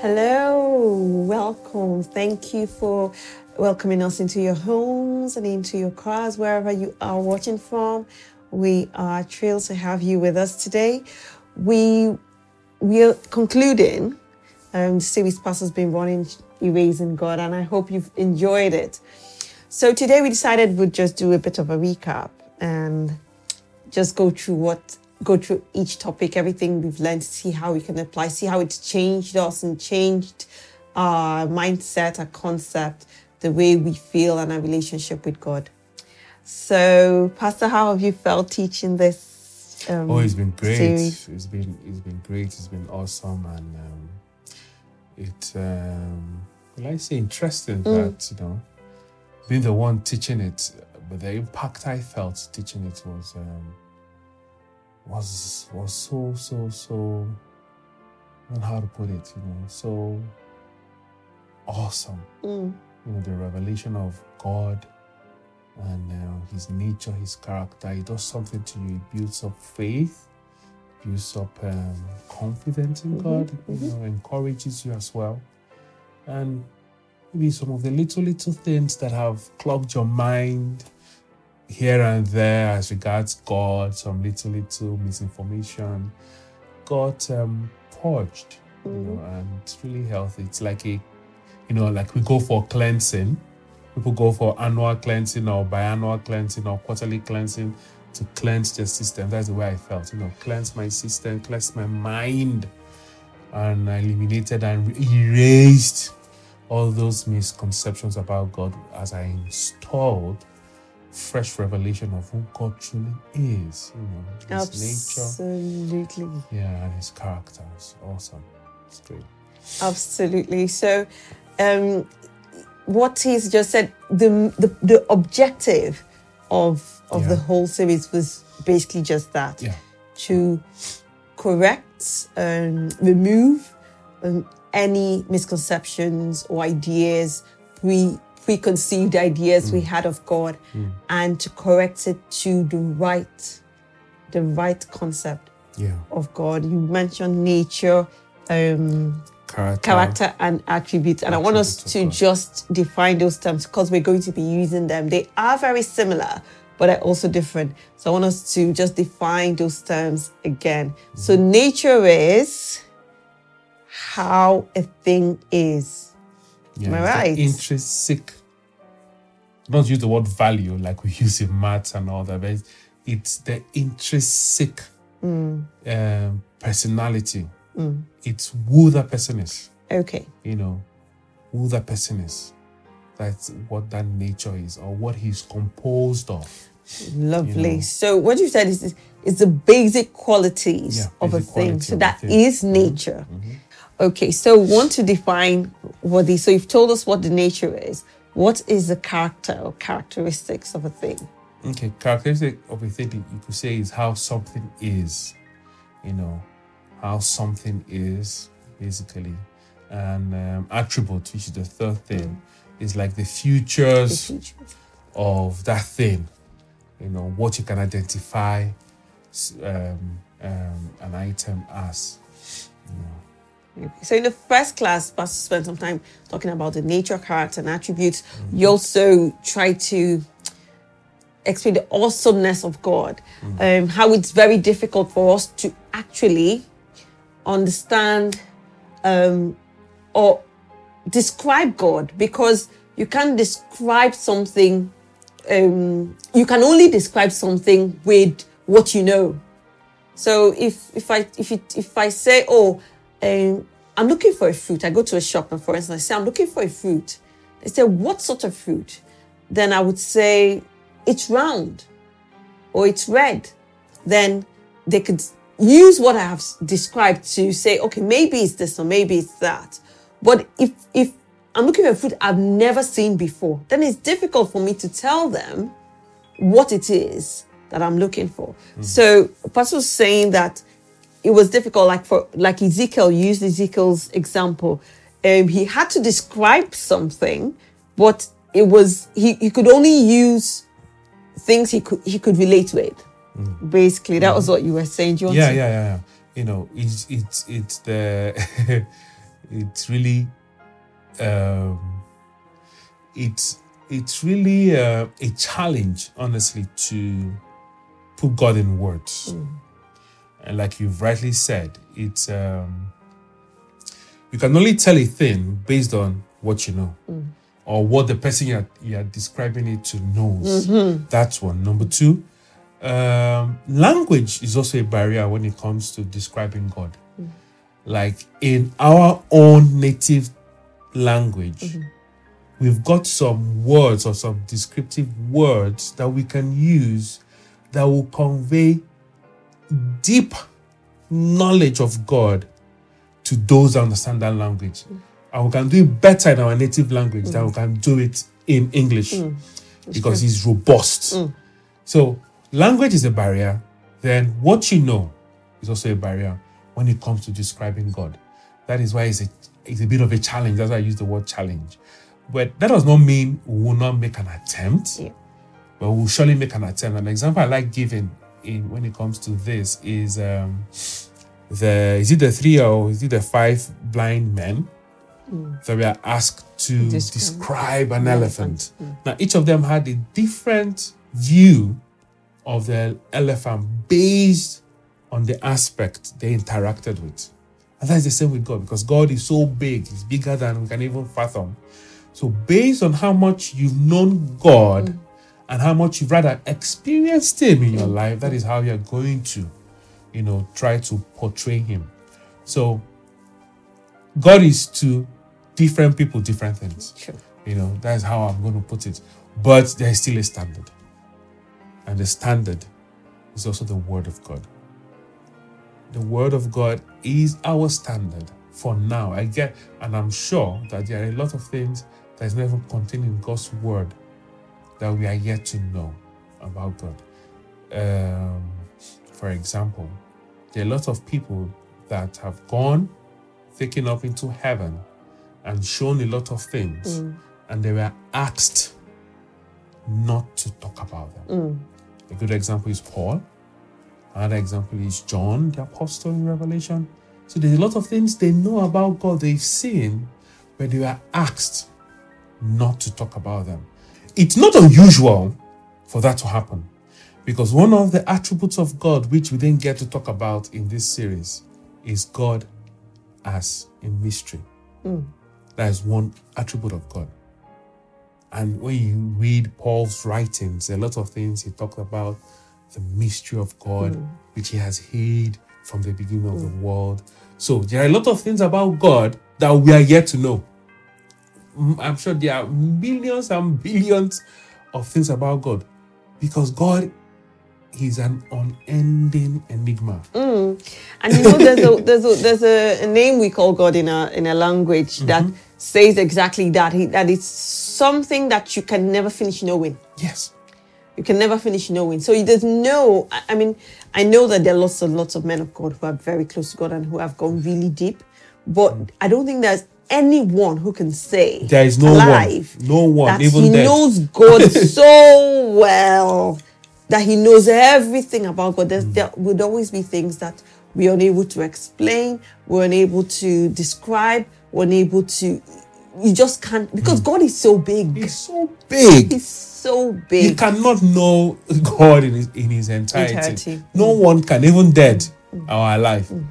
Hello, welcome. Thank you for welcoming us into your homes and into your cars, wherever you are watching from. We are thrilled to have you with us today. We we are concluding um, series Pastor's been running Erasing God, and I hope you've enjoyed it. So today we decided we'd just do a bit of a recap and just go through what go through each topic, everything we've learned, see how we can apply, see how it's changed us and changed our mindset, our concept, the way we feel and our relationship with God. So, Pastor, how have you felt teaching this? Um, Oh, it's been great. series? It's been it's been great. It's been awesome, and um, it um, well, I say interesting that you know being the one teaching it, but the impact I felt teaching it was um, was was so so so. and how to put it. You know, so awesome. Mm, You know, the revelation of God and uh, His nature, His character. It does something to you. It builds up faith, builds up um, confidence in Mhm, God. mhm. You know, encourages you as well, and maybe some of the little little things that have clogged your mind here and there as regards God, some little little misinformation, got um, purged. You know, and it's really healthy. It's like a, you know, like we go for cleansing. People go for annual cleansing or biannual cleansing or quarterly cleansing to cleanse their system. That's the way I felt. You know, cleanse my system, cleanse my mind, and I eliminated and erased all those misconceptions about God as I installed fresh revelation of who God truly is. You know, His nature, absolutely. yeah, and His character. It's awesome. It's great. Absolutely. So, um, what he's just said, the the, the objective of of Yeah. the whole series was basically just that Yeah. to correct and remove um, any misconceptions or ideas, pre preconceived ideas we had of God, and to correct it to the right, the right concept Yeah. of God. You mentioned nature. Um, Character. character and attributes. And I want us to just define those terms because we're going to be using them. They are very similar, but they're also different. So I want us to just define those terms again. So Mm-hmm. nature is how a thing is. Yeah, Am I right? Intrinsic. Don't use the word value like we use in maths and all that, but it's- the intrinsic Mm. um, personality. It's who that person is. Okay. You know, who that person is. That's what that nature is, or what he's composed of. Lovely. You know. So what you said is is the basic qualities Yeah, of a thing. So that thing. Mm-hmm. nature. Okay, so want to define what the so you've told us what the nature is. What is the character or characteristics of a thing? Okay, characteristic of a thing you could say is how something is, you know, how something is basically, and um, attribute, which is the third thing, is like the The futures of that thing, you know, what you can identify um, um, an item as. You know. So in the first class, Pastor spent some time talking about the nature, of character, and attributes. You also try to explain the awesomeness of God, um, how it's very difficult for us to actually understand um, or describe God because you can't describe something. Um, you can only describe something with what you know. So if if I if it, if I say, oh, um, I'm looking for a fruit, I go to a shop and for instance I say I'm looking for a fruit. They say what sort of fruit? Then I would say it's round or it's red. Then they could use what I have described to say, okay, maybe it's this or maybe it's that. But if if I'm looking for a fruit I've never seen before, then it's difficult for me to tell them what it is that I'm looking for. So Pastor was saying that it was difficult, like for like Ezekiel used Ezekiel's example. Um, he had to describe something, but it was he, he could only use things he could he could relate with. Basically, that was what you were saying. Do you want yeah, to- yeah, yeah, yeah. You know, it's it's it's the it's really um, it's it's really uh, a challenge, honestly, to put God in words. And like you've rightly said, it's um, you can only tell a thing based on what you know or what the person you're, you're describing it to knows. That's one. Number two, um, language is also a barrier when it comes to describing God. Like in our own native language, we've got some words or some descriptive words that we can use that will convey deep knowledge of God to those that understand that language. And we can do it better in our native language than we can do it in English mm. because it's robust. Mm. So, language is a barrier. Then, what you know is also a barrier when it comes to describing God. That is why it's a, it's a bit of a challenge. That's why I use the word challenge. But that does not mean we will not make an attempt, Yeah. but we'll surely make an attempt. An example I like giving in when it comes to this is um, the is it the three or is it the five blind men hmm. that were asked to Describe. describe an elephant. elephant. Hmm. Now each of them had a different view of the elephant based on the aspect they interacted with. And that's the same with God because God is so big, He's bigger than we can even fathom. So, based on how much you've known God hmm. And how much you've rather experienced Him in your life, that is how you're going to, you know, try to portray Him. So, God is to different people different things. Sure. You know, that is how I'm going to put it. But there is still a standard. And the standard is also the Word of God. The Word of God is our standard for now. I get, and I'm sure that there are a lot of things that is never contained in God's Word that we are yet to know about God. Um, for example, there are a lot of people that have gone, taken up into heaven, and shown a lot of things, and they were asked not to talk about them. A good example is Paul. Another example is John, the apostle in Revelation. So there's a lot of things they know about God, they've seen, but they were asked not to talk about them. It's not unusual for that to happen because one of the attributes of God, which we didn't get to talk about in this series, is God as a mystery. Hmm. That is one attribute of God. And when you read Paul's writings, a lot of things he talked about the mystery of God, hmm. which he has hid from the beginning of the world. So there are a lot of things about God that we are yet to know. Mm, I'm sure there are millions and billions of things about God because God is an unending enigma. And you know, there's a there's a there's a, a name we call God in a in a language that says exactly that. He, that it's something that you can never finish knowing. Yes. You can never finish knowing. So there's no. I- I mean, I know that there are lots and lots of men of God who are very close to God and who have gone really deep, but I don't think there's anyone who can say There is no alive one, no one, that even he dead. knows God so well that he knows everything about God. There's, there would always be things that we're unable to explain, we're unable to describe, we're unable to. You just can't because hmm. God is so big. He's so big. He's so big. You cannot know God in his, in his entirety. Entirety. No one can, even dead hmm. or alive, hmm.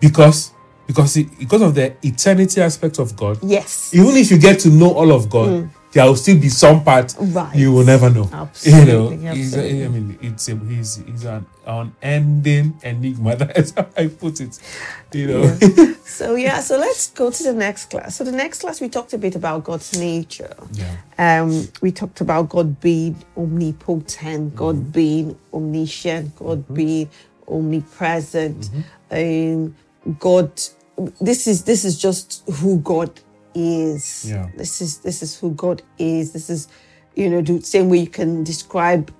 because because it, because of the eternity aspect of God. Yes. Even if you get to know all of God, there will still be some part Right. you will never know. Absolutely, You know, he's absolutely. I mean, it's a, he's he's an unending enigma. That's how I put it. You know. So yeah, so let's go to the next class. So the next class we talked a bit about God's nature. Yeah. Um, we talked about God being omnipotent, God being omniscient, God being omnipresent. Um, God, this is this is just who God is. Yeah. This is this is who God is. This is, you know, the same way you can describe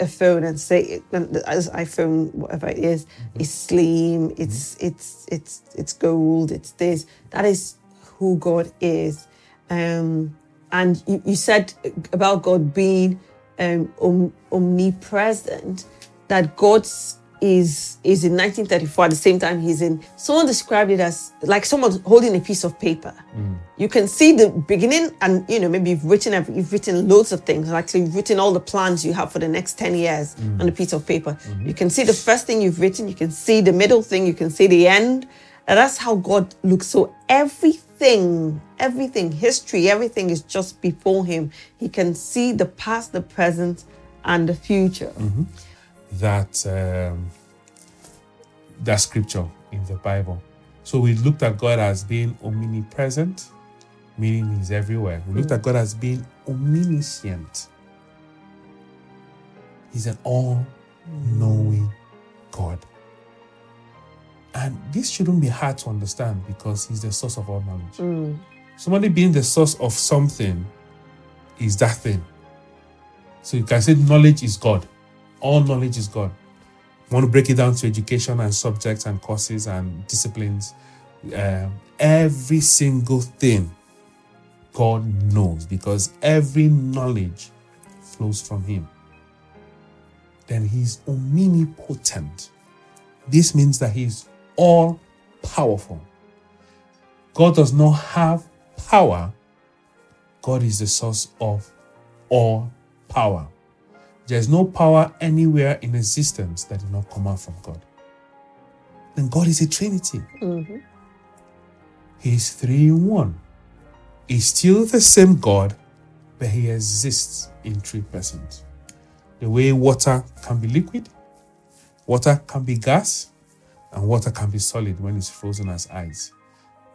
a phone and say as iPhone, whatever it is, is slim. It's it's it's it's gold. It's this. That is who God is. Um, and you, you said about God being um, om- omnipresent, that God's is is in 1934 at the same time he's in. Someone described it as like someone holding a piece of paper. Mm. You can see the beginning and you know maybe you've written you've written loads of things. Like so you've written all the plans you have for the next 10 years mm. on a piece of paper. Mm-hmm. You can see the first thing you've written. You can see the middle thing. You can see the end. And that's how god looks. So everything everything history everything is just before him. He can see the past the present and the future mm-hmm. That um, that scripture in the Bible. So we looked at God as being omnipresent, meaning He's everywhere. We looked at God as being omniscient. He's an all-knowing God. And this shouldn't be hard to understand because He's the source of all knowledge. Somebody being the source of something is that thing. So you can say knowledge is God. All knowledge is God. You want to break it down to education and subjects and courses and disciplines. Um, every single thing God knows because every knowledge flows from Him. Then He's omnipotent. This means that He's all powerful. God does not have power, God is the source of all power. There's no power anywhere in existence that did not come out from God. Then God is a Trinity. Mm-hmm. He is three in one. He's still the same God, but he exists in three persons. The way water can be liquid, water can be gas, and water can be solid when it's frozen as ice.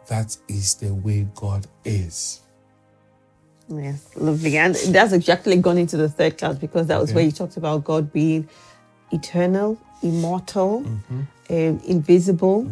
That is the way God is. Yes, lovely. And that's exactly gone into the third class because that was Okay. where you talked about God being eternal, immortal, Mm-hmm. um, invisible,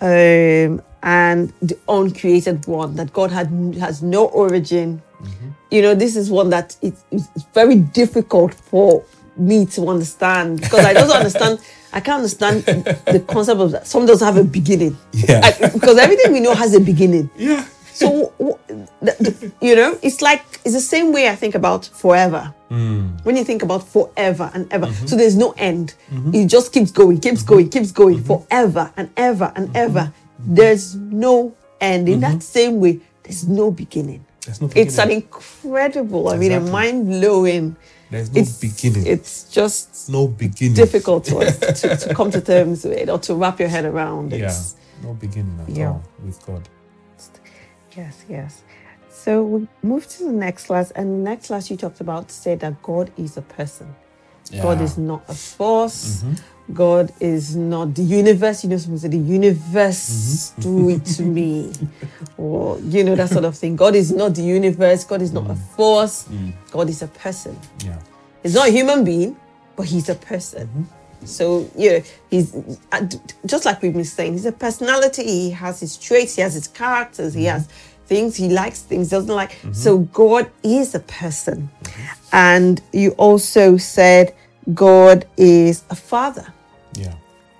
um, and the uncreated one, that God had has no origin. Mm-hmm. You know, this is one that it, it's very difficult for me to understand because I don't understand. I can't understand the concept of that. Some doesn't have a beginning. Yeah. I- because everything we know has a beginning. Yeah. So, w- the, the, you know, it's like, it's the same way I think about forever. Hmm. When you think about forever and ever. Mm-hmm. So there's no end. Mm-hmm. It just keeps going, keeps going, mm-hmm. keeps going forever and ever and ever. There's no end. In that same way, there's no beginning. There's no beginning. It's an incredible, I mean, a mind blowing. There's no It's, beginning. it's just no beginning. difficult to, to, to come to terms with or to wrap your head around. Yeah. It's, No beginning at Yeah. all with God. Yes, yes. So we move to the next class, and the next class you talked about said that God is a person. God is not a force. Mm-hmm. God is not the universe. You know, someone said the universe mm-hmm. do it to me, or you know that sort of thing. God is not the universe. God is not a mm. force. Mm. God is a person. Yeah. He's not a human being, but he's a person. Mm-hmm. So, you know, he's uh, just like we've been saying, he's a personality. He has his traits, he has his characters, he has things he likes, things doesn't like. Mm-hmm. So, God is a person. And you also said God is a father. Yeah.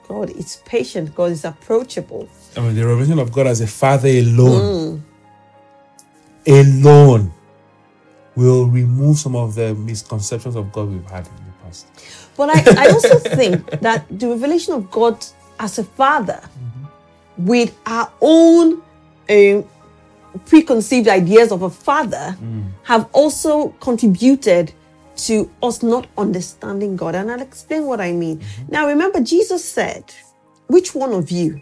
God is patient. God is approachable. I mean, the revelation of God as a father alone, mm. alone, will remove some of the misconceptions of God we've had in the past. But I, I also think that the revelation of God as a father, mm-hmm. with our own um, preconceived ideas of a father, have also contributed to us not understanding God. And I'll explain what I mean. Mm-hmm. Now, remember, Jesus said, Which one of you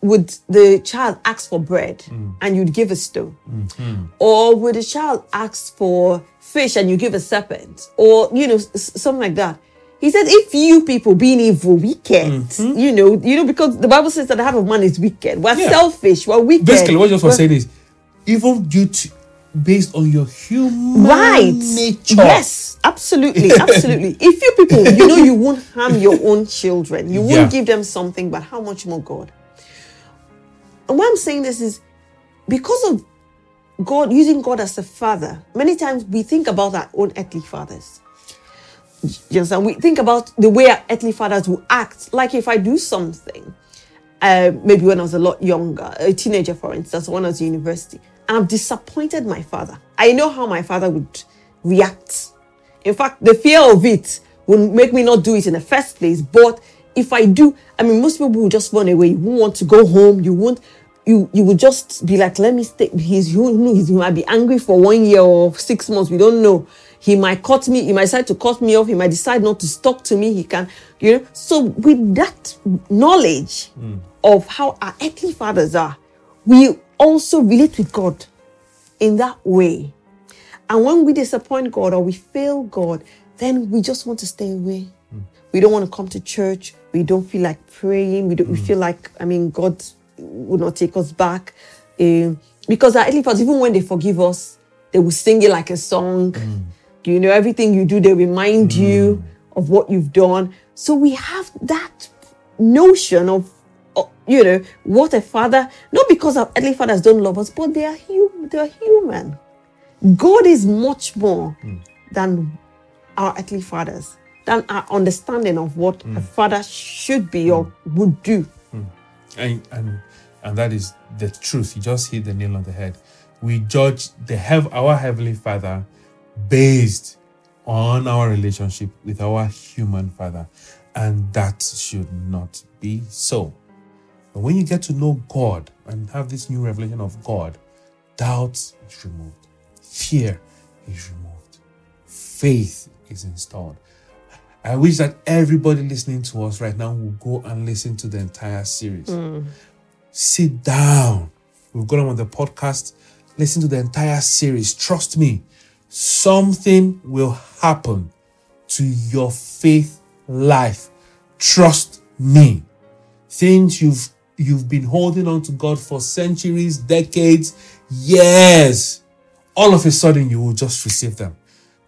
would the child ask for bread mm. and you'd give a stone? Mm-hmm. Or would a child ask for fish and you give a serpent? Or, you know, something like that. He said, if you people being evil, wicked, mm-hmm. you know, you know, because the Bible says that the heart of man is wicked. We're Yeah. selfish, we're wicked. Basically, what Jesus was saying is, even due to based on your human right nature. yes absolutely absolutely if you people you know you won't harm your own children you won't Yeah. give them something but how much more god and why i'm saying this is because of god using god as a father many times we think about our own earthly fathers you understand we think about the way our earthly fathers will act like if i do something uh, maybe when I was a lot younger, a teenager, for instance, when I was university, and I've disappointed my father. I know how my father would react. In fact, the fear of it will make me not do it in the first place. But if I do, I mean, most people will just run away. You won't want to go home. You won't. You you would just be like, let me stay. He's who knows? He might be angry for one year or six months. We don't know. He might cut me. He might decide to cut me off. He might decide not to talk to me. He can, you know. So with that knowledge hmm. of how our earthly fathers are, we also relate with God in that way. And when we disappoint God or we fail God, then we just want to stay away. Hmm. We don't want to come to church. We don't feel like praying. We don't. We hmm. feel like I mean God would not take us back, Um, because our earthly fathers, even when they forgive us, they will sing it like a song. You know, everything you do, they remind you hmm. of what you've done. So we have that notion of, of, you know, what a father. Not because our earthly fathers don't love us, but they are human. They are human. God is much more hmm. than our earthly fathers, than our understanding of what a hmm. father should be or would do. and and and that is the truth. You just hit the nail on the head. We judge the have our heavenly Father based on our relationship with our human Father, and that should not be so. But when you get to know God and have this new revelation of God, doubt is removed, fear is removed, faith is installed. I wish that everybody listening to us right now will go and listen to the entire series. Hmm. Sit down. We've got them on the podcast. Listen to the entire series. Trust me, something will happen to your faith life. Trust me. Things you've you've been holding on to God for centuries, decades, years. All of a sudden, you will just receive them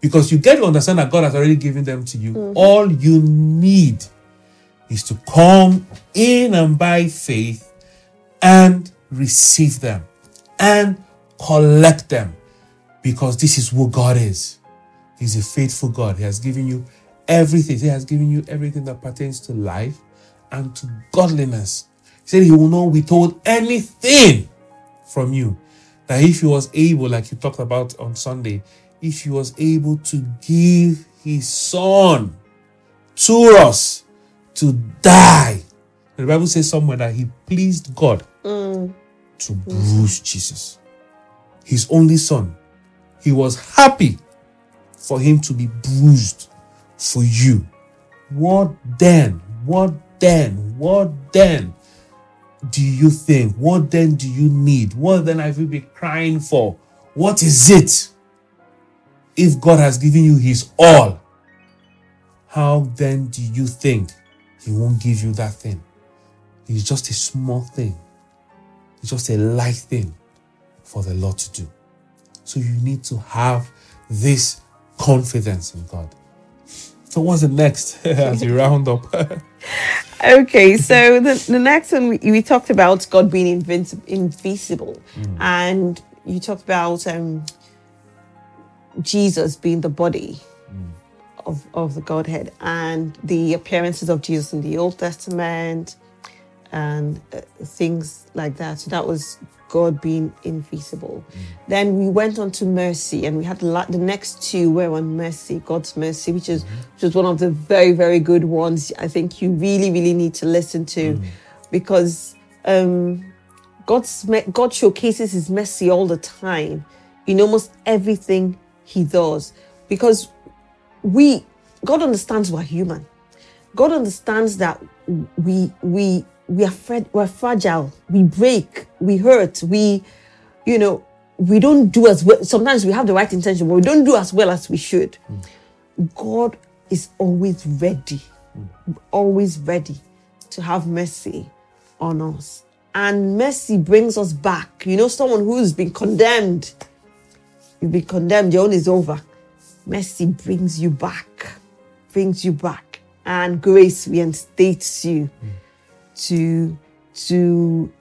because you get to understand that God has already given them to you. Mm-hmm. All you need is to come in and by faith and receive them and collect them because this is who God is. He's a faithful God. He has given you everything. He has given you everything that pertains to life and to godliness. He said he will not withhold anything from you. That if he was able, like you talked about on Sunday, if he was able to give his son to us to die. The Bible says somewhere that he pleased God mm. to bruise Jesus, his only son. He was happy for him to be bruised for you. What then? What then? What then do you think? What then do you need? What then have you been crying for? What is it? If God has given you his all, how then do you think he won't give you that thing? It's just a small thing. It's just a light thing for the Lord to do. So you need to have this confidence in God. So what's the next as we round up? Okay, so the, the next one we, we talked about God being invinci- invisible, and you talked about um, Jesus being the body of, of the Godhead and the appearances of Jesus in the Old Testament and uh, things like that. So that was God being invisible. Mm. Then we went on to mercy, and we had the, the next two were on mercy, God's mercy, which is mm-hmm. which is one of the very very good ones. I think you really really need to listen to, mm-hmm. because um, God's God showcases His mercy all the time in almost everything He does, because we God understands we're human. God understands that we we we are we're fragile. We break. We hurt. We, you know, we don't do as well. Sometimes we have the right intention, but we don't do as well as we should. God is always ready, always ready to have mercy on us. And mercy brings us back. You know, someone who's been condemned, you've been condemned, your own is over. Mercy brings you back, brings you back. And grace reinstates you to, to,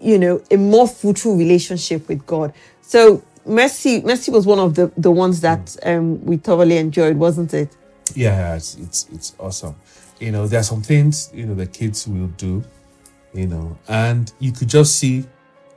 you know, a more fruitful relationship with God. So mercy, mercy was one of the, the ones that mm. um, we thoroughly enjoyed, wasn't it? yeah, it's, it's it's awesome. You know, there are some things you know the kids will do, you know, and you could just see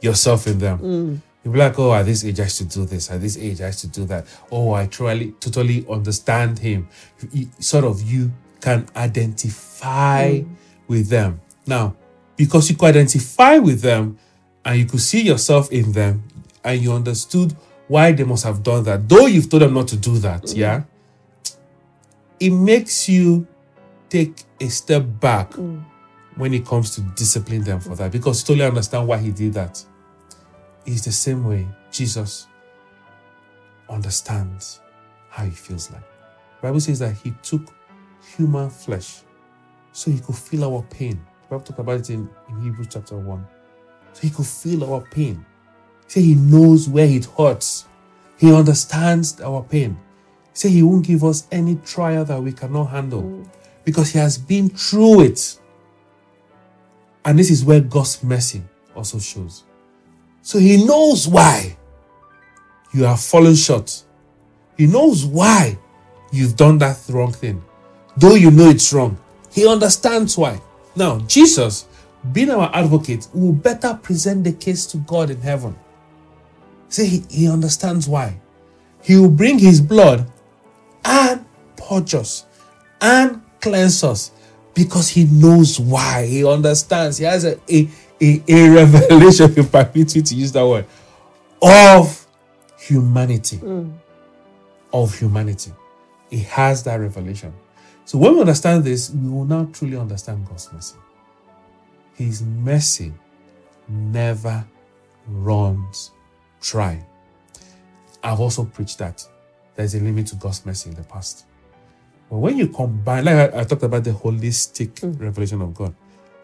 yourself in them. Mm. You'll be like, oh, at this age I should do this. At this age I should do that. Oh, I truly, totally understand him. You- sort of, you can identify mm. with them. Now, because you could identify with them and you could see yourself in them and you understood why they must have done that, though you've told them not to do that, mm-hmm. yeah, it makes you take a step back mm. when it comes to discipline them for that because you totally understand why he did that. It's the same way Jesus understands how he feels like. Bible says that he took human flesh so he could feel our pain. Bible talk about it in, in Hebrews chapter 1. So he could feel our pain. Say he knows where it hurts. He understands our pain. Say he won't give us any trial that we cannot handle mm. because he has been through it. And this is where God's mercy also shows. So he knows why you have fallen short. He knows why you've done that wrong thing. Though you know it's wrong, he understands why. Now, Jesus, being our advocate, will better present the case to God in heaven. See, he, he understands why. He will bring his blood and purge us and cleanse us because he knows why. He understands. He has a, a, a, a revelation, if you permit me to use that word, of humanity. Mm. Of humanity. He has that revelation. So when we understand this, we will now truly understand God's mercy. His mercy never runs dry. I've also preached that there's a limit to God's mercy in the past. But when you combine, like I, I talked about the holistic mm. revelation of God,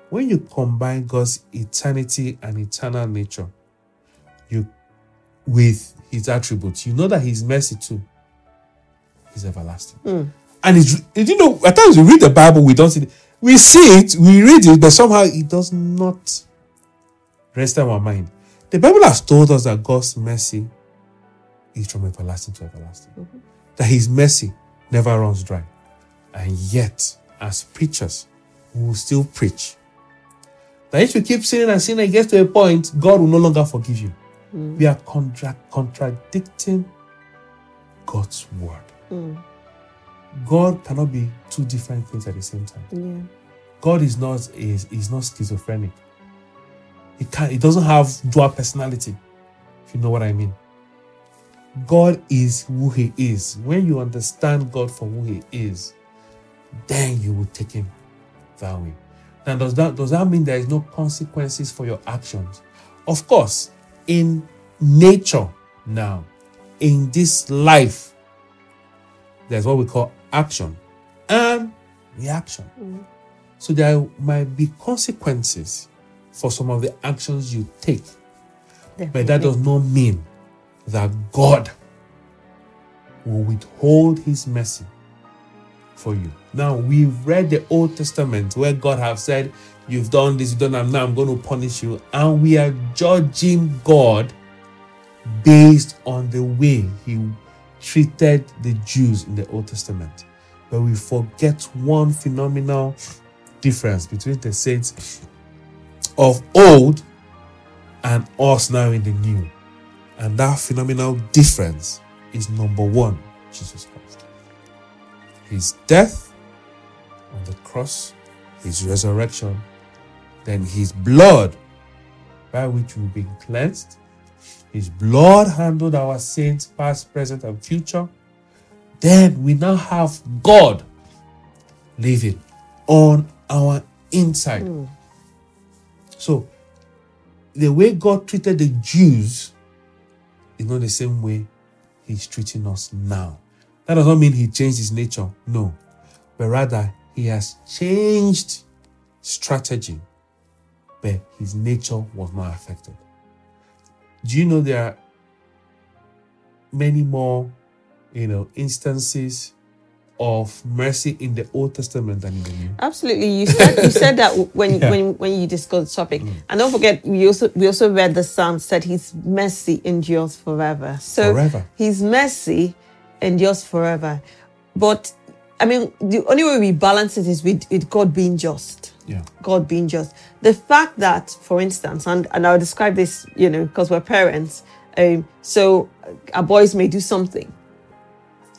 when you combine God's eternity and eternal nature, you with his attributes, you know that his mercy too is everlasting. Mm. And it's you know, at times we read the Bible, we don't see it. We see it, we read it, but somehow it does not rest in our mind. The Bible has told us that God's mercy is from everlasting to everlasting. Mm-hmm. That his mercy never runs dry. And yet, as preachers, we will still preach. That if you keep sinning and sinning, it gets to a point, God will no longer forgive you. Mm. We are contra- contradicting God's word. Mm. God cannot be two different things at the same time. Yeah. God is not is, is not schizophrenic. He can he doesn't have dual personality, if you know what I mean. God is who he is. When you understand God for who he is, then you will take him that way. Now, does that does that mean there is no consequences for your actions? Of course, in nature now, in this life, there's what we call action and reaction. Mm. So there might be consequences for some of the actions you take, but that does not mean that God will withhold his mercy for you. Now we've read the Old Testament where God have said, You've done this, you've done that, now I'm going to punish you. And we are judging God based on the way he treated the Jews in the Old Testament. But we forget one phenomenal difference between the saints of old and us now in the new. And that phenomenal difference is number one, Jesus Christ. His death on the cross, his resurrection, then his blood by which we've been cleansed. His blood handled our sins, past, present, and future. Then we now have God living on our inside. Hmm. So, the way God treated the Jews is not the same way He's treating us now. That does not mean He changed His nature, no, but rather He has changed strategy, but His nature was not affected. Do you know there are many more, you know, instances of mercy in the Old Testament than in the New? Absolutely, you said you said that when Yeah. when when you discussed the topic, mm. and don't forget we also we also read the psalm said His mercy endures forever. So Forever. His mercy endures forever, but I mean the only way we balance it is with, with God being just. Yeah. God being just. The fact that, for instance, and, and I'll describe this, you know, because we're parents, Um, so uh, our boys may do something,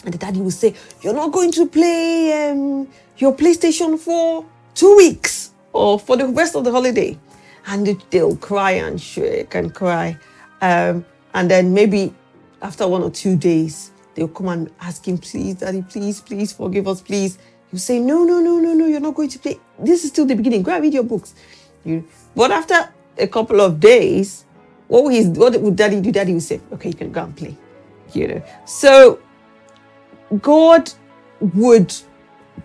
and the daddy will say, "You're not going to play um, your PlayStation for two weeks or for the rest of the holiday," and they- they'll cry and shake and cry, um, and then maybe after one or two days, they'll come and ask him, "Please, daddy, please, please forgive us, please." You say, "No, no, no, no, no, you're not going to play. This is still the beginning. Go and read your books." You, but after a couple of days, what will, his, what would daddy do? Daddy will say, okay, you can go and play. You know. So God would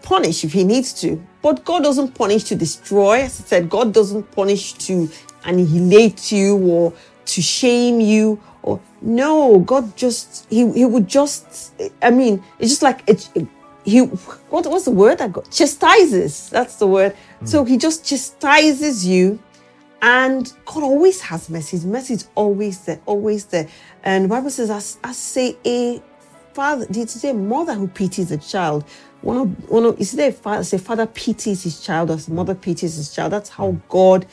punish if he needs to, but God doesn't punish to destroy. As I said, God doesn't punish to annihilate you or to shame you or no, God just he he would just I mean, it's just like it, he what what's the word I got? Chastises. That's the word. Hmm. So he just chastises you and God always has mercy. His mercy is always there, always there. And the Bible says, as, as say a father, did say a mother who pities a child? One of one of is there a father say father pities his child or his mother pities his child? That's how hmm. God,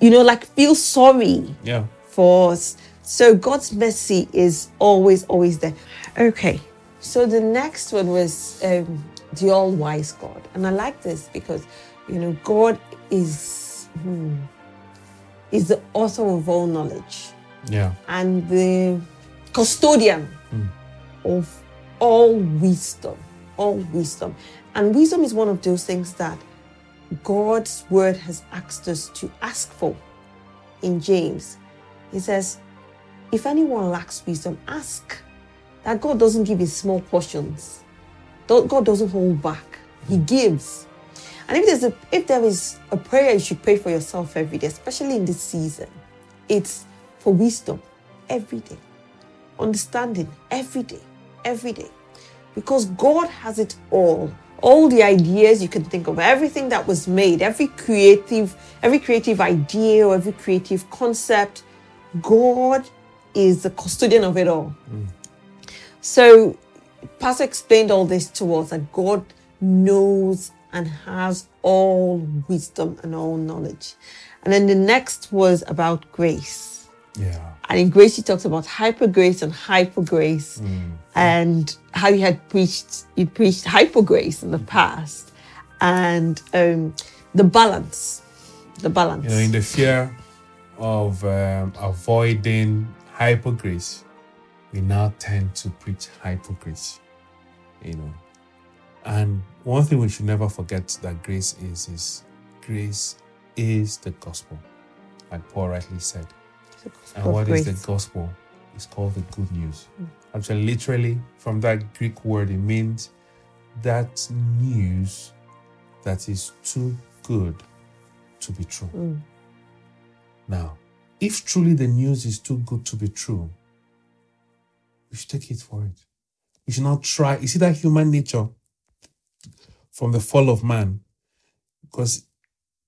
you know, like feels sorry Yeah. for us. So God's mercy is always, always there. Okay. So the next one was um, the all wise God. And I like this because, you know, God is, hmm, is the author of all knowledge Yeah. and the custodian of all wisdom. All wisdom. And wisdom is one of those things that God's word has asked us to ask for in James. He says, if anyone lacks wisdom, ask. That God doesn't give in small portions. God doesn't hold back. He gives. And if there's a if there is a prayer you should pray for yourself every day, especially in this season, it's for wisdom every day. Understanding every day. Every day. Because God has it all. All the ideas you can think of, everything that was made, every creative, every creative idea or every creative concept, God is the custodian of it all. So, Pastor explained all this to us that God knows and has all wisdom and all knowledge. And then the next was about grace. Yeah. And in grace, he talks about hyper grace and hyper grace, and how he had preached, he preached hyper grace in the past, and um, the balance, the balance. You know, in the fear of um, avoiding hypograce, we now tend to preach hypograce. You know, and one thing we should never forget that grace is is grace is the gospel, like Paul rightly said. And what is grace. the gospel? It's called the good news. Actually, literally, from that Greek word, it means that news that is too good to be true. Now, if truly the news is too good to be true, we should take it for it. We should not try. You see that human nature from the fall of man, because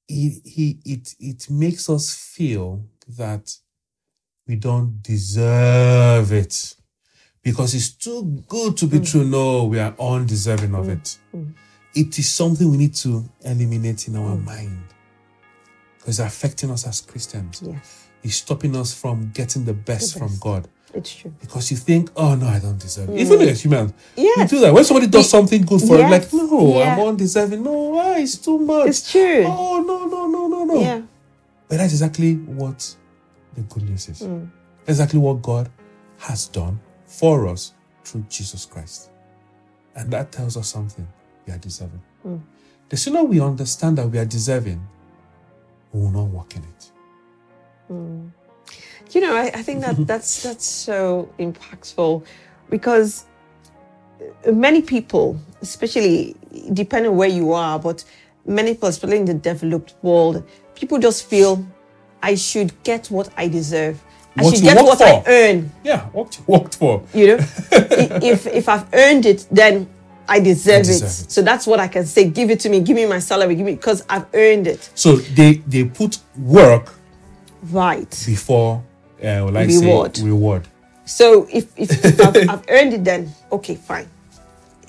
he, he it it makes us feel that we don't deserve it because it's too good to be mm. true. No, we are undeserving of mm. it. Mm. It is something we need to eliminate in our mind because it's affecting us as Christians. Yes, It's stopping us from getting the best, from best. God it's true. because you think, oh no, I don't deserve it. Even as humans, we Yes. do that. When somebody does something good for us, like, no, Yeah. I'm undeserving. No, ah, it's too much. It's true. Oh no, no, no, no, no. Yeah. But that's exactly what the good news is. Exactly what God has done for us through Jesus Christ. And that tells us something. We are deserving. The sooner we understand that we are deserving, we will not walk in it. You know, I, I think that that's that's so impactful because many people, especially depending on where you are, but many people, especially in the developed world, people just feel I should get what I deserve. I What should get what I earn. Yeah, what you worked for. You know, if if I've earned it, then I deserve, deserve it. it. So that's what I can say. Give it to me. Give me my salary. Give me because I've earned it. So they they put work Right. before uh, like Reward. say reward. So if, if, if I've, I've earned it, then okay, fine.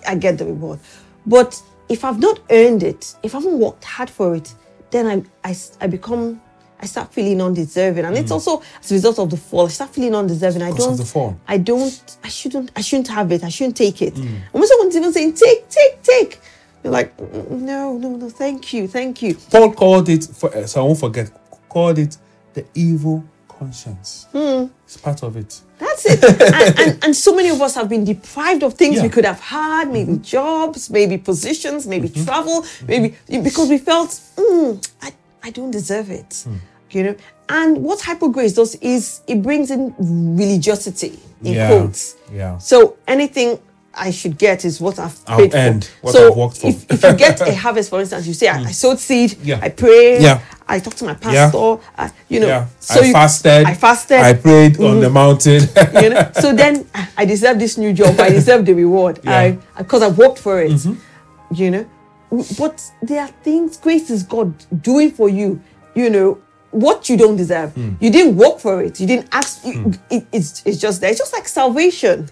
I get the reward. But if I've not earned it, if I haven't worked hard for it, then I, I, I become I start feeling undeserving, and it's also as a result of the fall. I start feeling undeserving. I Mm. Don't. the fall. I don't. I shouldn't. I shouldn't have it. I shouldn't take it. Mm. And when someone's even saying, "Take, take, take," you're like, "Mm, "No, no, no. Thank you, thank you." Paul called it, for, uh, so I won't forget, called it the evil conscience. Hmm. It's part of it. That's it. and, and, and so many of us have been deprived of things Yeah. Mm-hmm. we could have had, maybe jobs, maybe positions, maybe travel, maybe because we felt, mm, I, I don't deserve it. Mm. You know? And what hyper grace does is it brings in religiosity in Yeah. quotes. Yeah. So anything I should get is what I've I'll paid for. what so I've worked for. If, if you get a harvest, for instance, you say, I, I sowed seed, Yeah. I prayed, Yeah. I talked to my Yeah. pastor, I, you know. yeah. So I you- fasted. I fasted. I prayed on the mountain. you know so then i deserve this new job i deserve the reward Yeah. Mm-hmm. i because i've worked for it you know but there are things grace is god doing for you you know what you don't deserve Hmm. you didn't work for it you didn't ask you, it, it's, it's just there it's just like salvation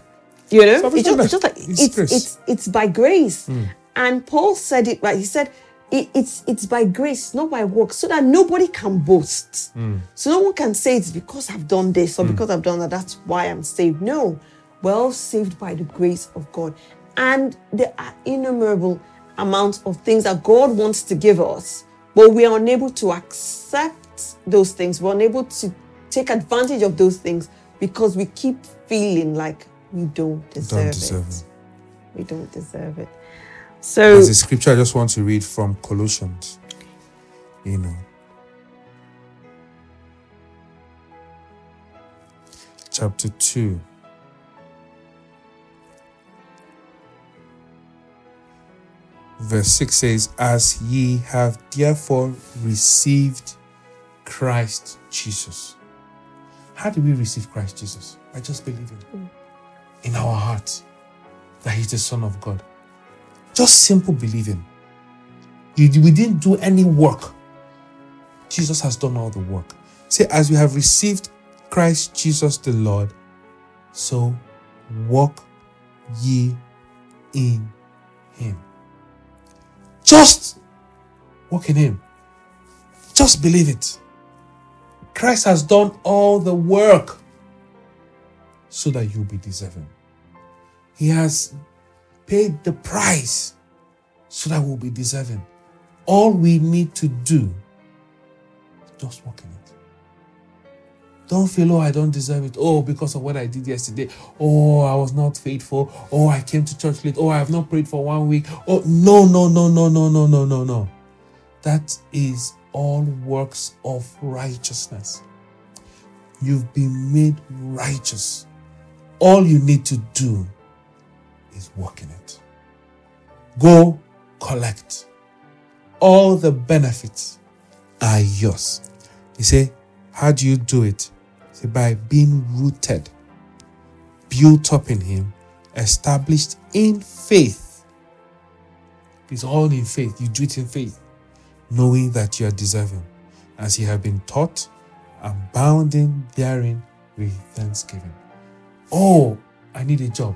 you know it's just, it's just like it's. Hmm. it's it's by grace and paul said it right he said it, it's it's by grace not by works so that nobody can boast Hmm. so no one can say it's because I've done this or because I've done that. That's why I'm saved. No, we're all saved by the grace of God. And there are innumerable amounts of things that God wants to give us, but we are unable to accept those things. We're unable to take advantage of those things because we keep feeling like we don't deserve, deserve it. it. We don't deserve it. So As a scripture, I just want to read from Colossians. You know. Chapter 2. Verse 6 says, As ye have therefore received Christ Jesus. How do we receive Christ Jesus? By just believing in our heart that He's the Son of God. Just simple believing. We didn't do any work. Jesus has done all the work. Say, as we have received Christ Jesus the Lord, so walk ye in him. Just walk in him. Just believe it. Christ has done all the work so that you'll be deserving. He has paid the price so that we'll be deserving. All we need to do is just walk in it. Don't feel, oh, I don't deserve it. Oh, because of what I did yesterday. Oh, I was not faithful. Oh, I came to church late. Oh, I have not prayed for one week. Oh, no, no, no, no, no, no, no, no, no. That is all works of righteousness. You've been made righteous. All you need to do is working it. Go collect. All the benefits are yours. You say, how do you do it? Say, by being rooted, built up in Him, established in faith. It's all in faith. You do it in faith, knowing that you are deserving, as you have been taught, abounding therein with thanksgiving. Oh, I need a job.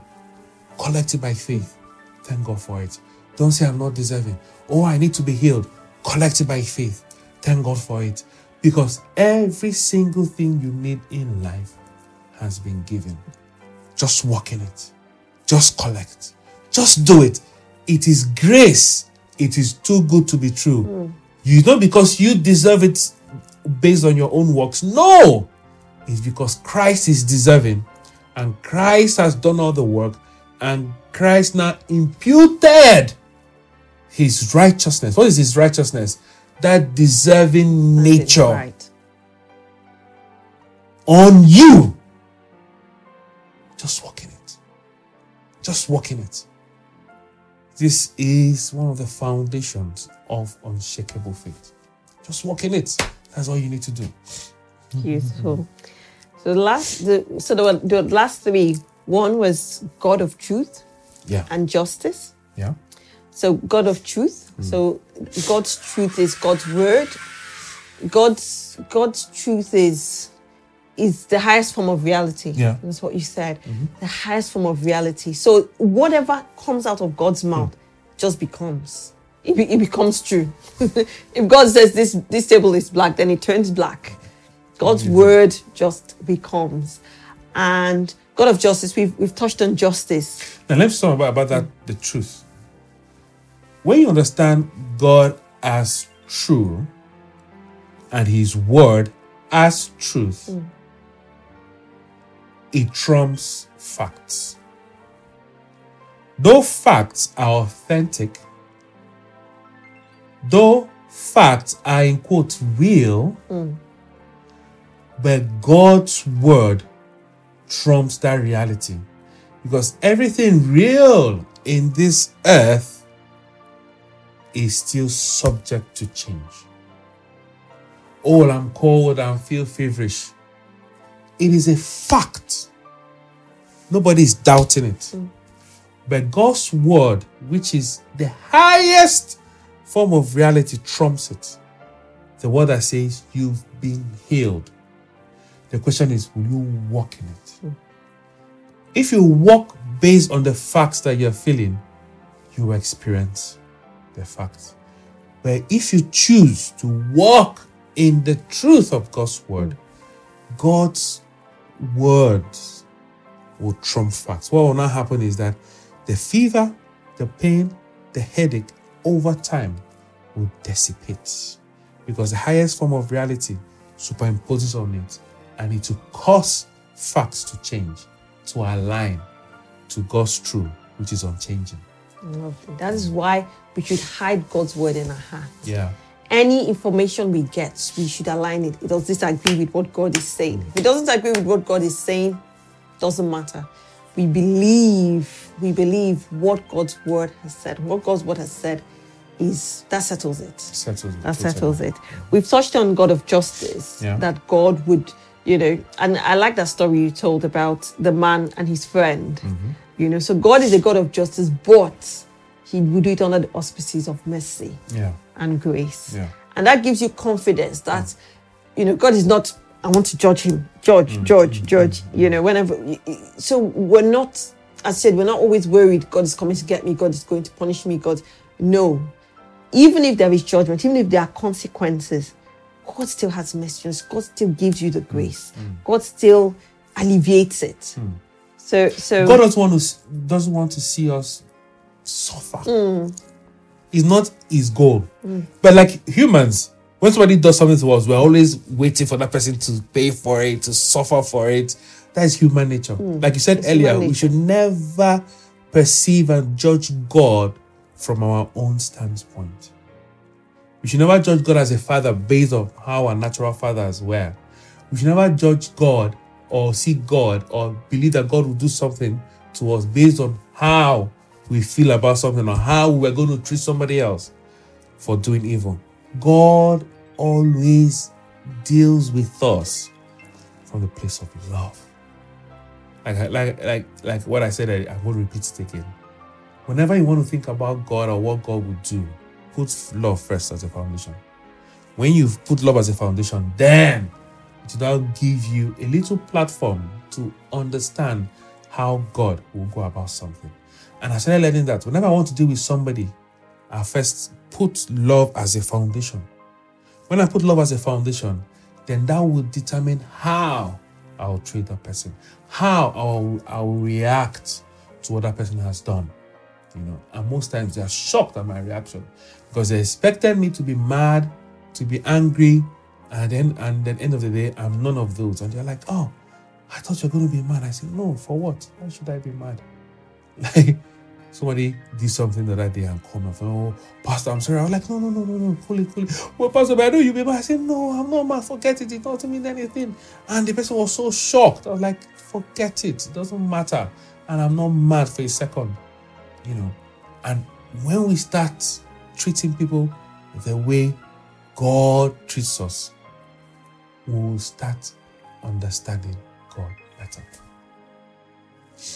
Collect it by faith. Thank God for it. Don't say I'm not deserving. Oh, I need to be healed. Collect it by faith. Thank God for it. Because every single thing you need in life has been given. Just walk in it. Just collect. Just do it. It is grace. It is too good to be true. Hmm. You know, because you deserve it based on your own works. No! It's because Christ is deserving and Christ has done all the work and Christ now imputed his righteousness. What is his righteousness? That deserving nature Right. on you. Just walk in it. Just walk in it. This is one of the foundations of unshakable faith. Just walk in it. That's all you need to do. Beautiful. So the last, the, so the, the last three. One was God of truth Yeah. and justice. Yeah. So God of truth. Hmm. So God's truth is God's word. God's God's truth is is the highest form of reality. Yeah. That's what you said. Mm-hmm. The highest form of reality. So whatever comes out of God's hmm. mouth just becomes. it, be, it becomes true. if God says this this table is black, then it turns black. God's mm-hmm. word just becomes. And God of justice, we've we've touched on justice. Now let's talk about, about that the truth. When you understand God as true and his word as truth, mm. it trumps facts. Though facts are authentic, though facts are in quotes real, mm. but God's word trumps that reality. Because everything real in this earth is still subject to change. Oh, I'm cold, I feel feverish. It is a fact. Nobody is doubting it. Mm. But God's word, which is the highest form of reality, trumps it. The word that says, You've been healed. The question is, will you walk in it? If you walk based on the facts that you're feeling, you will experience the facts. But if you choose to walk in the truth of God's word, God's words will trump facts. What will now happen is that the fever, the pain, the headache over time will dissipate because the highest form of reality superimposes on it and it will cause facts to change, to align to God's truth, which is unchanging. Lovely. That is why we should hide God's word in our heart. Yeah. Any information we get, we should align it. It does disagree with what God is saying. If it doesn't agree with what God is saying, doesn't matter. We believe, we believe what God's word has said. What God's word has said is that settles it. Settles it. That totally. settles it. We've touched on God of justice, Yeah. that God would, you know, and I like that story you told about the man and his friend. Mm-hmm. You know, so God is a God of justice, but he would do it under the auspices of mercy Yeah. and grace. Yeah. And that gives you confidence that, you know, God is not, I want to judge him, judge, mm. judge, mm. judge, mm. you know, whenever. So we're not, as I said, we're not always worried God is coming to get me, God is going to punish me, God. No. Even if there is judgment, even if there are consequences, God still has messages. God still gives you the mm. grace. Mm. God still alleviates it. Mm. So, so God doesn't want to doesn't want to see us suffer. It's not his goal. But like humans, when somebody does something to us, we're always waiting for that person to pay for it, to suffer for it. That is human nature. Like you said It's earlier, we should never perceive and judge God from our own standpoint. We should never judge God as a father based on how our natural fathers were. We should never judge God or see God or believe that God will do something to us based on how we feel about something or how we're going to treat somebody else for doing evil. God always deals with us from the place of love. Like, like, like, like what I said, I, will repeat it again. Whenever you want to think about God or what God would do, put love first as a foundation. When you've put love as a foundation, then it will give you a little platform to understand how God will go about something. And I started learning that whenever I want to deal with somebody, I first put love as a foundation. When I put love as a foundation, then that will determine how I will treat that person, how I will, I will react to what that person has done. You know, and most times they are shocked at my reaction because they expected me to be mad, to be angry, and then and then end of the day, I'm none of those. And they're like, "Oh, I thought you're going to be mad." I said, "No, for what? Why should I be mad?" Like somebody did something the other day and called me, "Oh, Pastor, I'm sorry." I was like, "No, no, no, no, no, cool it, cool it." Well, Pastor, but I know you be mad. I said, "No, I'm not mad. Forget it. It doesn't mean anything." And the person was so shocked. I was like, "Forget it. It doesn't matter." And I'm not mad for a second, you know. And when we start treating people the way God treats us, we will start understanding God better.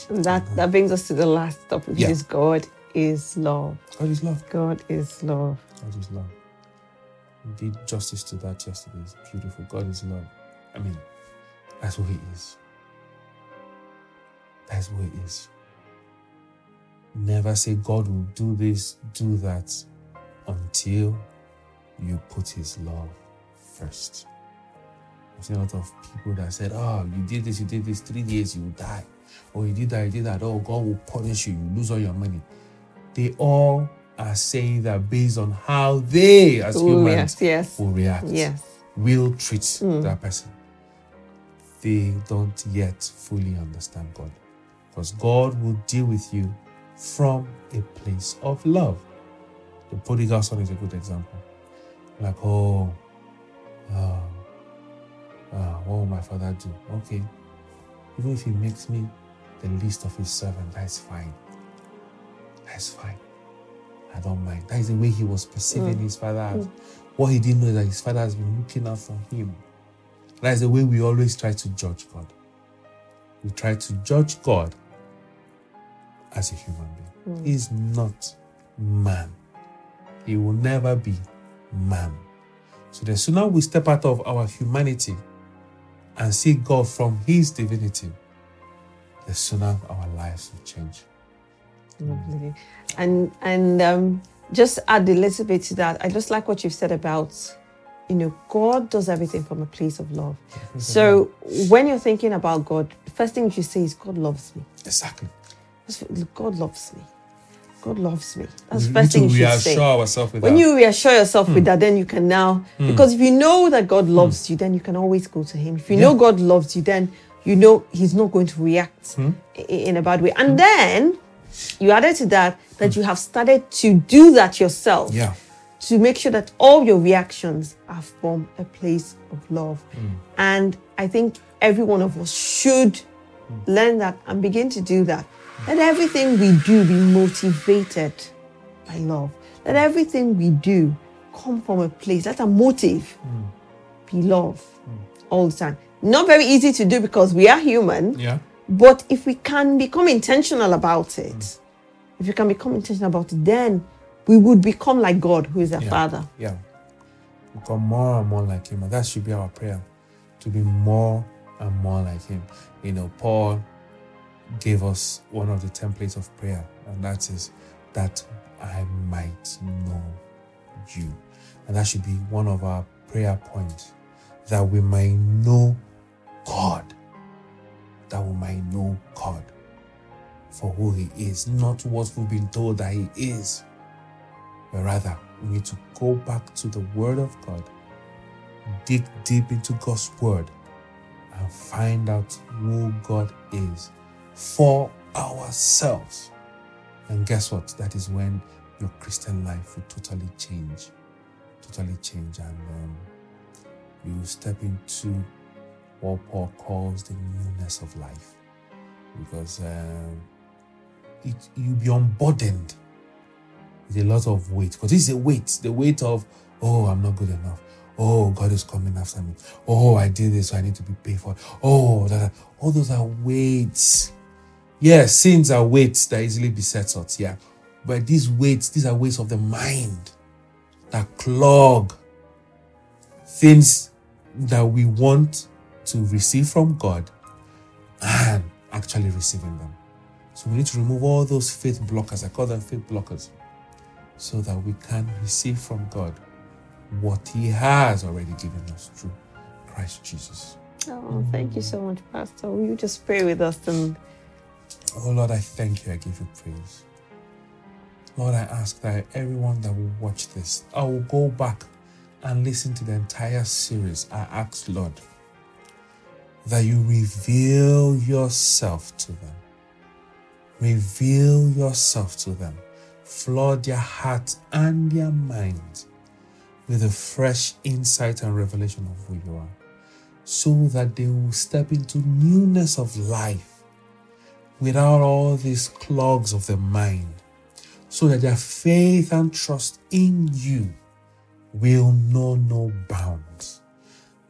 And that that brings us to the last topic, which Yeah. is God is love. God is love. God is love. God is love. We did justice to that yesterday. It's beautiful. God is love. I mean, that's who He is. That's who He is. Never say God will do this, do that, until you put His love first. I've seen a lot of people that said, Oh, you did this, you did this, three days, you will die. Or you did that, you did that. Oh, God will punish you, you lose all your money. They all are saying that based on how they, as Ooh, humans, yes, yes. will react, Yes. will treat hmm. that person. They don't yet fully understand God. Because God will deal with you from a place of love. The prodigal son is a good example. Like, oh, oh, oh, what will my father do? Okay. Even if he makes me the least of his servant, that's fine. That's fine. I don't mind. That is the way he was perceiving mm. his father as. What he didn't know is that his father has been looking out for him. That is the way we always try to judge God. We try to judge God as a human being. He is not man. He will never be man. So the sooner we step out of our humanity and see God from his divinity, the sooner our lives will change. Lovely. And and um, just add a little bit to that. I just like what you've said about, you know, God does everything from a place of love. So when you're thinking about God, the first thing you should say is God loves me. Exactly. God loves me. God loves me. That's the first thing you should say. with When that. you reassure yourself with hmm. that, then you can now, hmm. because if you know that God hmm. loves you, then you can always go to Him. If you know God loves you, then you know He's not going to react in a bad way. And then you added to that that you have started to do that yourself yeah. to make sure that all your reactions are from a place of love. And I think every one of us should learn that and begin to do that. Let everything we do be motivated by love. Let everything we do come from a place, let a motive hmm. be love hmm. all the time. Not very easy to do because we are human. Yeah. But if we can become intentional about it, hmm. if we can become intentional about it, then we would become like God, who is our Yeah. Father. Yeah. Become more and more like him. And that should be our prayer. To be more and more like him. You know, Paul gave us one of the templates of prayer, and that is that I might know you. And that should be one of our prayer points. That we might know God. That we might know God for who he is, not what we've been told that he is but rather we need to go back to the Word of God, dig deep into God's Word, and find out who God is for ourselves. And guess what? That is when your Christian life will totally change. Totally change, and um, you will step into what Paul calls the newness of life. Because um, it, you'll be unburdened with a lot of weight because is a weight the weight of oh i'm not good enough oh god is coming after me oh i did this so i need to be paid for it. oh da. all those are weights yes sins are weights that easily beset us yeah but these weights these are weights of the mind that clog things that we want to receive from god and actually receiving them so we need to remove all those faith blockers i call them faith blockers so that we can receive from God what He has already given us through Christ Jesus. Oh, thank you so much, Pastor. Will you just pray with us and Oh Lord, I thank you. I give you praise. Lord, I ask that everyone that will watch this, I will go back and listen to the entire series. I ask, Lord, that you reveal yourself to them. Reveal yourself to them. Flood their heart and their mind with a fresh insight and revelation of who you are, so that they will step into newness of life without all these clogs of the mind, so that their faith and trust in you will know no bounds.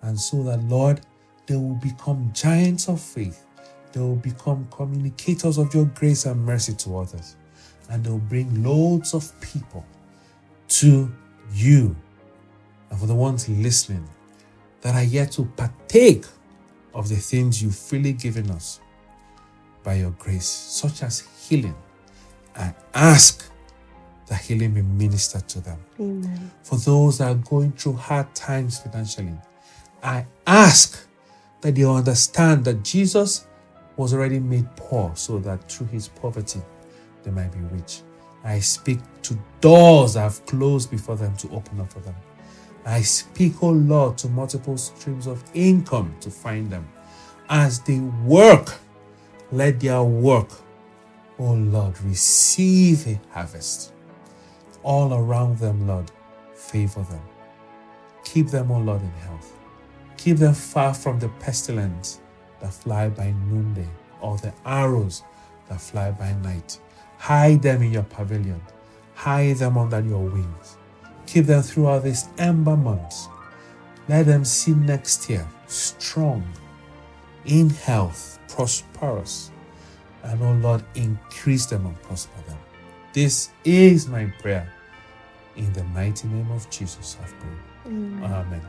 And so that, Lord, they will become giants of faith. They will become communicators of your grace and mercy to others. And they'll bring loads of people to you. And for the ones listening that are yet to partake of the things you've freely given us by your grace, such as healing, I ask that healing be ministered to them. Amen. For those that are going through hard times financially, I ask that they understand that Jesus was already made poor so that through his poverty they might be rich. I speak to doors that have closed before them to open up for them. I speak, oh Lord, to multiple streams of income to find them. As they work, let their work, oh Lord, receive a harvest. All around them, Lord, favor them. Keep them, oh Lord, in health. Keep them far from the pestilence that fly by noonday or the arrows that fly by night. Hide them in your pavilion. Hide them under your wings. Keep them throughout these ember months. Let them see next year strong, in health, prosperous, and oh Lord, increase them and prosper them. This is my prayer. In the mighty name of Jesus, I've prayed. Amen.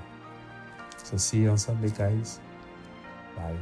So see you on Sunday, guys. Bye.